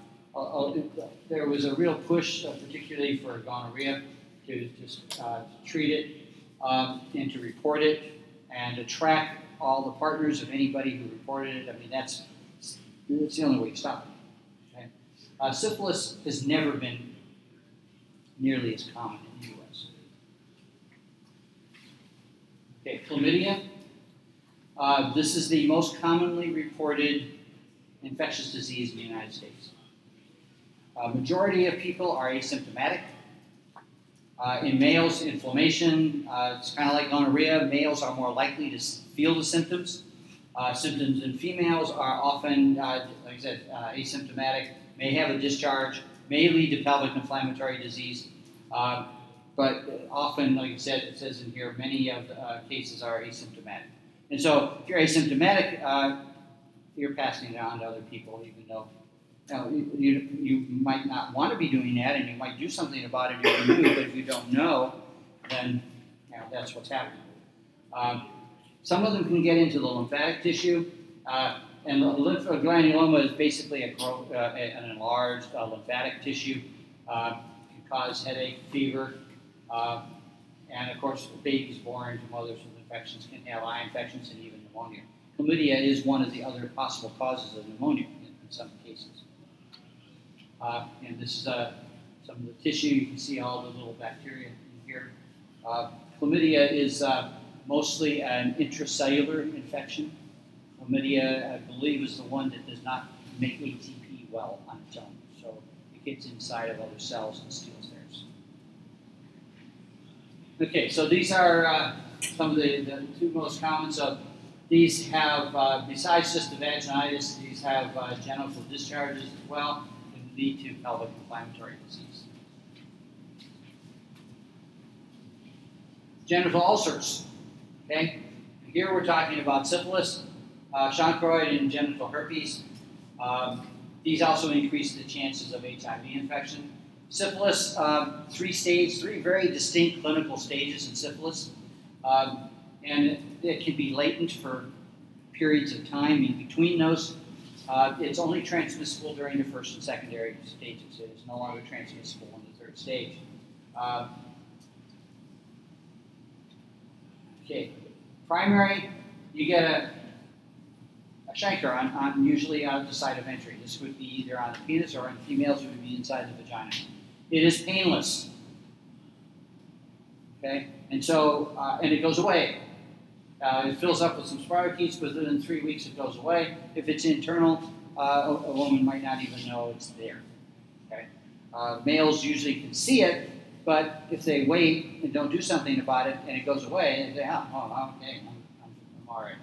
there was a real push, uh, particularly for gonorrhea, to just uh, treat it um, and to report it and to track all the partners of anybody who reported it. I mean, that's, that's the only way to stop it. Okay? Uh, syphilis has never been nearly as common in the U.S. Okay, chlamydia. Uh, this is the most commonly reported infectious disease in the United States. Uh, majority of people are asymptomatic. Uh, in males, inflammation, uh, it's kind of like gonorrhea. Males are more likely to feel the symptoms. Uh, symptoms in females are often, uh, like I said, uh, asymptomatic, may have a discharge, may lead to pelvic inflammatory disease. Uh, but often, like I said, it says in here, many of the uh, cases are asymptomatic. And so, if you're asymptomatic, you're passing it on to other people, even though now, you, you, might not want to be doing that, and you might do something about it if you knew, but if you don't know, then you know, that's what's happening. Um, some of them can get into the lymphatic tissue, uh, and lymphogranuloma is basically a, uh, an enlarged uh, lymphatic tissue. Uh, can cause headache, fever, uh, and of course, babies born to mothers with infections can have eye infections and even pneumonia. Chlamydia is one of the other possible causes of pneumonia in some cases. Uh, and this is uh, some of the tissue. You can see all the little bacteria in here. Uh, chlamydia is uh, mostly an intracellular infection. Chlamydia, I believe, is the one that does not make ATP well on its own. So it gets inside of other cells and steals theirs. Okay, so these are uh, some of the, the two most common. So these have, uh, besides just the vaginitis, these have genital discharges as well lead to pelvic inflammatory disease. Genital ulcers. Okay, here we're talking about syphilis, uh, chancroid, and genital herpes. Um, these also increase the chances of HIV infection. Syphilis, um, three stages, three very distinct clinical stages in syphilis, um, and it, it can be latent for periods of time in between those. Uh, it's only transmissible during the first and secondary stages. It is no longer transmissible in the third stage. Uh, okay, primary, you get a, a chancre on, on usually on the site of entry. This would be either on the penis or in females, it would be inside the vagina. It is painless. Okay, and so uh, and it goes away. Uh, it fills up with some spirochetes, but within three weeks it goes away. If it's internal, uh, a, woman might not even know it's there. Okay? Uh, males usually can see it, but if they wait and don't do something about it and it goes away, they say, oh, oh okay, I'm, I'm, I'm all right.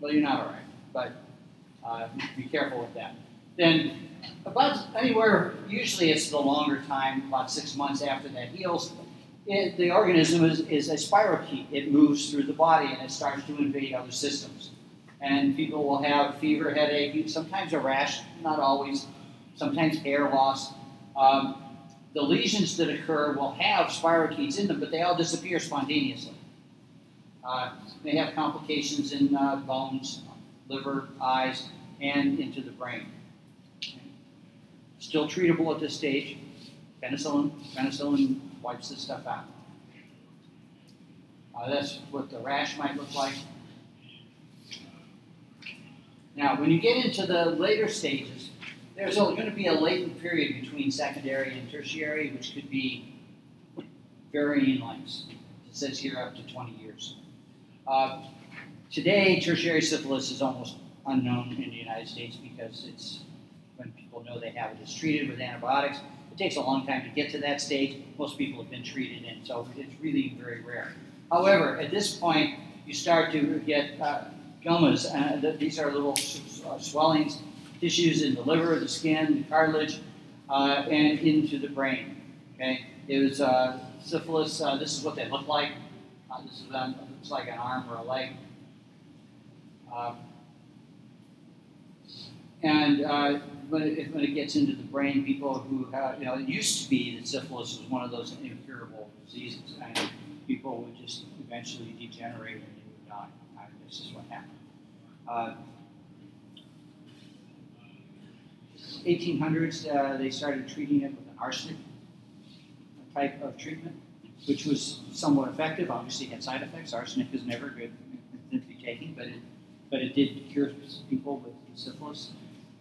Well, you're not all right, but uh, be careful with that. Then, about anywhere, usually it's the longer time, about six months after that heals, it, the organism is, is a spirochete. It moves through the body and it starts to invade other systems. And people will have fever, headache, sometimes a rash, not always, sometimes hair loss. Um, the lesions that occur will have spirochetes in them, but they all disappear spontaneously. Uh, they have complications in uh, bones, liver, eyes, and into the brain. Still treatable at this stage. Penicillin, penicillin wipes this stuff out. Uh, that's what the rash might look like. Now, when you get into the later stages, there's going to be a latent period between secondary and tertiary, which could be varying lengths. It says here up to 20 years. Uh, today, tertiary syphilis is almost unknown in the United States because it's when people know they have it, it's treated with antibiotics. It takes a long time to get to that stage. Most people have been treated, and so it's really very rare. However, at this point, you start to get uh. Uh, these are little uh, swellings, tissues in the liver, the skin, the cartilage, uh, and into the brain. Okay, it was uh, syphilis, uh, this is what they look like. Uh, this is um, looks like an arm or a leg. And uh, when, it, when it gets into the brain, people who have, you know, it used to be that syphilis was one of those incurable diseases, and people would just eventually degenerate and they would die. Uh, this is what happened. Uh, 1800s, uh, they started treating it with an arsenic type of treatment, which was somewhat effective. Obviously, had side effects. Arsenic is never good to be taken, but it, but it did cure people with syphilis.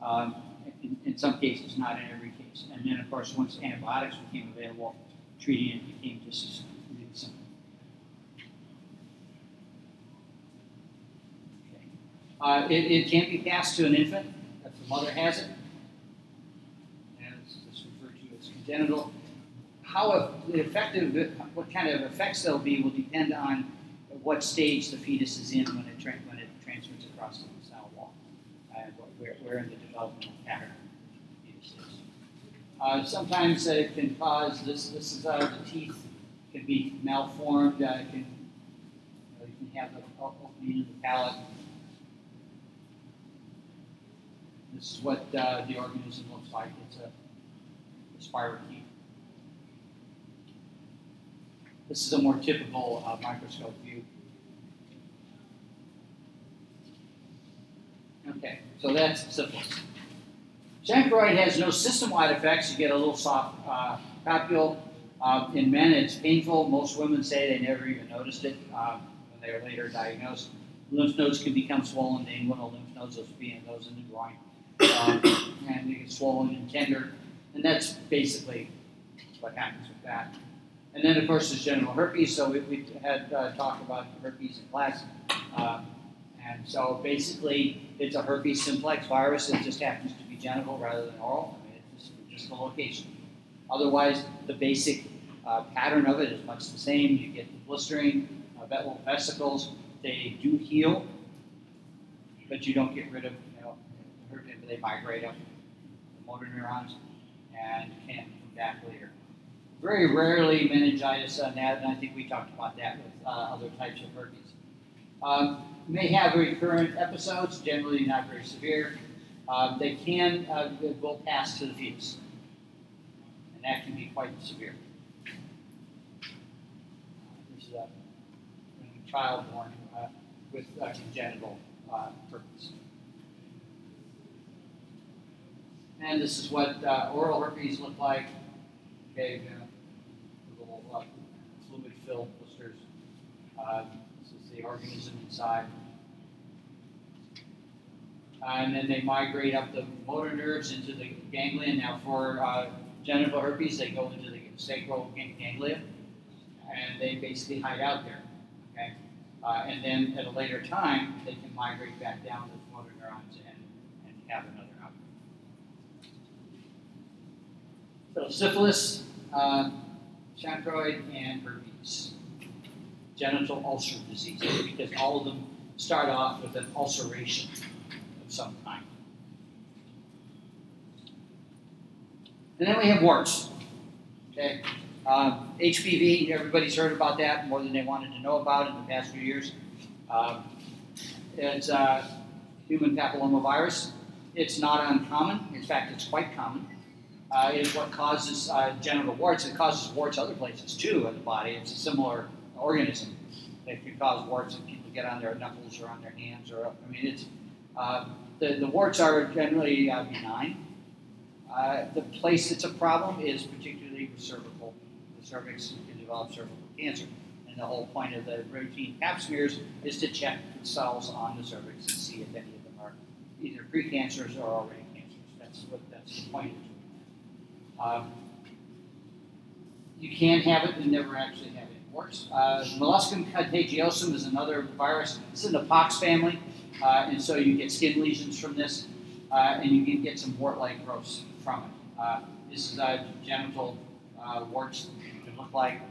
Um, in, in, some cases, not in every case. And then, of course, once antibiotics became available, treating it became just as really simple. Okay. Uh, it, it can be passed to an infant if the mother has it. It's, it's referred to as congenital. How effective, what kind of effects there'll be will depend on what stage the fetus is in when it, tra- when it transfers across the cell wall and where, where in the developmental pattern. Uh, sometimes uh, it can cause this. This is how the teeth can be malformed. Uh, it can you, know, you can have the opening in the palate. This is what uh, the organism looks like. It's a, a spirochete. This is a more typical uh, microscope view. Okay, so that's syphilis. Chancroid has no system-wide effects. You get a little soft uh, papule. Uh, in men, it's painful. Most women say they never even noticed it uh, when they were later diagnosed. Lymph nodes can become swollen, the inguinal lymph nodes, those being those in the groin, um, and they get swollen and tender. And that's basically what happens with that. And then, of course, there's genital herpes. So we, we had uh, talked about herpes in class. And so basically, it's a herpes simplex virus. It just happens to be genital rather than oral. I mean, it's just the location. Otherwise, the basic uh, pattern of it is much the same. You get the blistering, uh, vesicles. They do heal, but you don't get rid of, you know, they migrate up the motor neurons and can come back later. Very rarely meningitis on that, and I think we talked about that with uh, other types of herpes. Um, may have recurrent episodes, generally not very severe. Uh, they can uh, will pass to the fetus, and that can be quite severe. This is a, a child born uh, with congenital uh, herpes. And this is what uh, oral herpes look like. Okay, little uh, fluid-filled blisters. is organism inside. and then they migrate up the motor nerves into the ganglion. Now, for uh, genital herpes, they go into the sacral ganglia, and they basically hide out there. Okay, uh, and then at a later time, they can migrate back down to the motor neurons and, and have another outcome. So syphilis, uh, chancroid, and herpes. Genital ulcer disease, because all of them start off with an ulceration of some kind. And then we have warts. Okay, uh, HPV. Everybody's heard about that more than they wanted to know about in the past few years. Uh, it's uh, human papillomavirus. It's not uncommon. In fact, it's quite common uh, is what causes uh, genital warts. It causes warts other places too in the body. It's a similar organism that can cause warts if people get on their knuckles or on their hands or I mean it's uh, the, the warts are generally uh, benign. Uh, the place that's a problem is particularly the cervical. The cervix can develop cervical cancer. And the whole point of the routine pap smears is to check the cells on the cervix and see if any of them are either precancers or already cancers. That's what that's the point of. Um, you can have it and never actually have it. Works. Uh, molluscum contagiosum is another virus. It's in the pox family, uh, and so you get skin lesions from this, uh, and you can get some wart-like growths from it. Uh, this is uh, genital uh, warts that look like.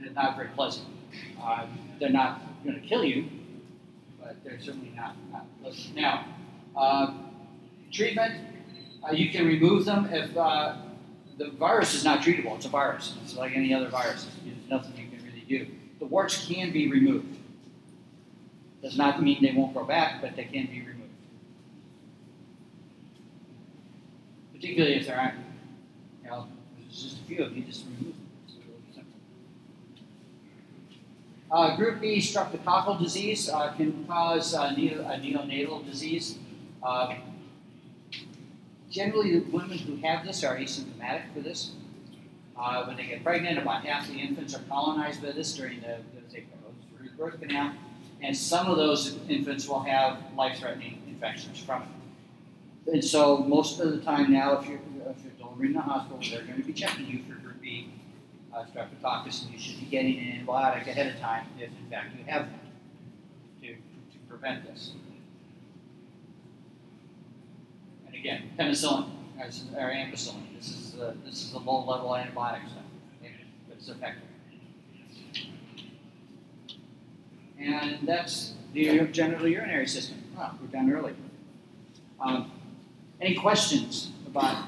They're not very pleasant. they're not going to kill you, but they're certainly not, not pleasant. Now, treatment uh, you can remove them if uh, the virus is not treatable. It's a virus. It's like any other virus. There's nothing you can really do. The warts can be removed. Does not mean they won't grow back, but they can be removed. Particularly if there aren't, you know, there's just a few of you, just remove them. Uh, group B, streptococcal disease uh, can cause uh, neo, a neonatal disease. Generally, the women who have this are asymptomatic for this. Uh, when they get pregnant, about half the infants are colonized by this during the, the birth canal, and some of those infants will have life-threatening infections from it. And so, most of the time now, if you're if you're delivering in the hospital, they're going to be checking you for group B uh, streptococcus, and you should be getting an antibiotic ahead of time if, in fact, you have one to, to prevent this. And again, penicillin or ampicillin. This is uh, this is a low-level antibiotic stuff, it's effective. And that's the genital urinary system. Oh, we're done early. Um, any questions about?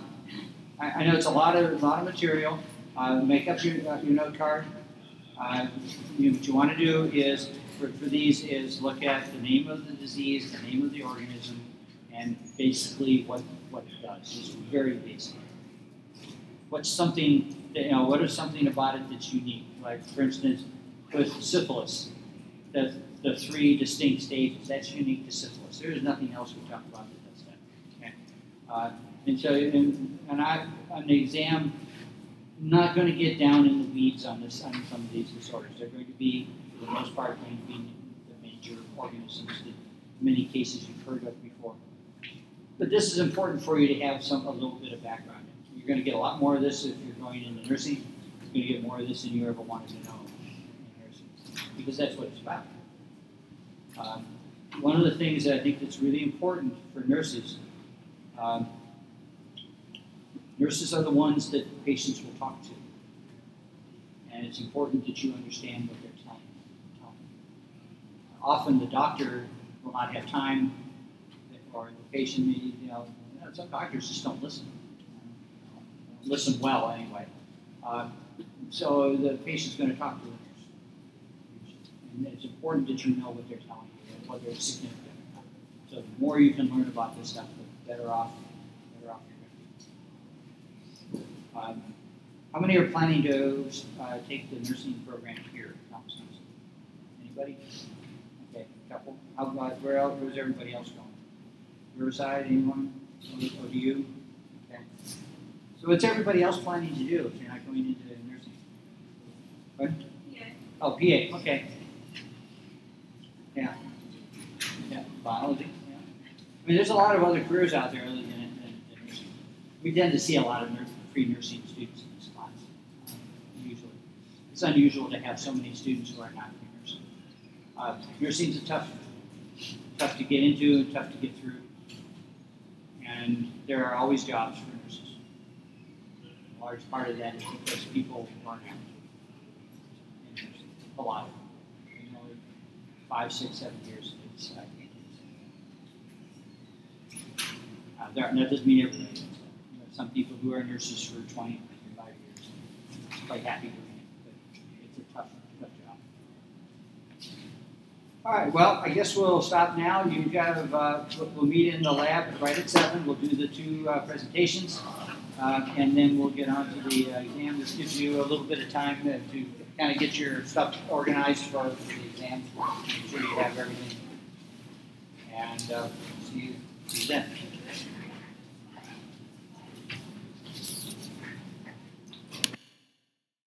I, I know it's a lot of a lot of material. Uh, make up your, uh, your note card. Uh, you, what you want to do is for, for these is look at the name of the disease, the name of the organism, and basically what what it does. It's very basic. What's something that, you know? What is something about it that's unique? Like for instance, with syphilis, the the three distinct stages. That's unique to syphilis. There is nothing else we talk about that does that. Okay. Uh, and so, and, and I on the exam, not going to get down in the weeds on this on some of these disorders. They're going to be, for the most part, going to be the major organisms that in many cases you've heard of. But this is important for you to have some a little bit of background. You're going to get a lot more of this if you're going into nursing. You're going to get more of this than you ever wanted to know in nursing, because that's what it's about. Um, one of the things that I think that's really important for nurses, um, nurses are the ones that patients will talk to. And it's important that you understand what they're telling telling you. Often the doctor will not have time, or the patient may, you know, some doctors just don't listen. Listen well, anyway. Uh, so the patient's going to talk to the nurse. And it's important that you know what they're telling you and what they're significant. So the more you can learn about this stuff, the better off, better off you're going to be. Um, how many are planning to uh, take the nursing program here at Thomas Anybody? Okay, a couple. How about where else? Where's everybody else going? Riverside? Anyone? Or, do you? Okay. So what's everybody else planning to do if you're not going into nursing? What? Yeah. Oh, PA. Okay. Yeah. Yeah. Biology. Yeah. I mean, there's a lot of other careers out there other than, than, than nursing. We tend to see a lot of nurse, pre-nursing students in this class. uh, Usually, it's unusual to have so many students who are not pre-nursing. Uh, nursing's a tough, tough to get into, and tough to get through, and there are always jobs for nurses. A large part of that is because people burn out. A lot of them. You know, five, six, seven years. Can't do this. Uh, there, that doesn't mean everybody. You know, some people who are nurses for 20, 25 years, are quite happy doing it, but it's a tough, tough job. All right, well, I guess we'll stop now. You have, uh, we'll- meet in the lab right at seven. We'll do the two uh, presentations, uh, and then we'll get on to the uh, exam. This gives you a little bit of time to, to kind of get your stuff organized for the exam. Make sure you have everything. And uh, see you, see you then.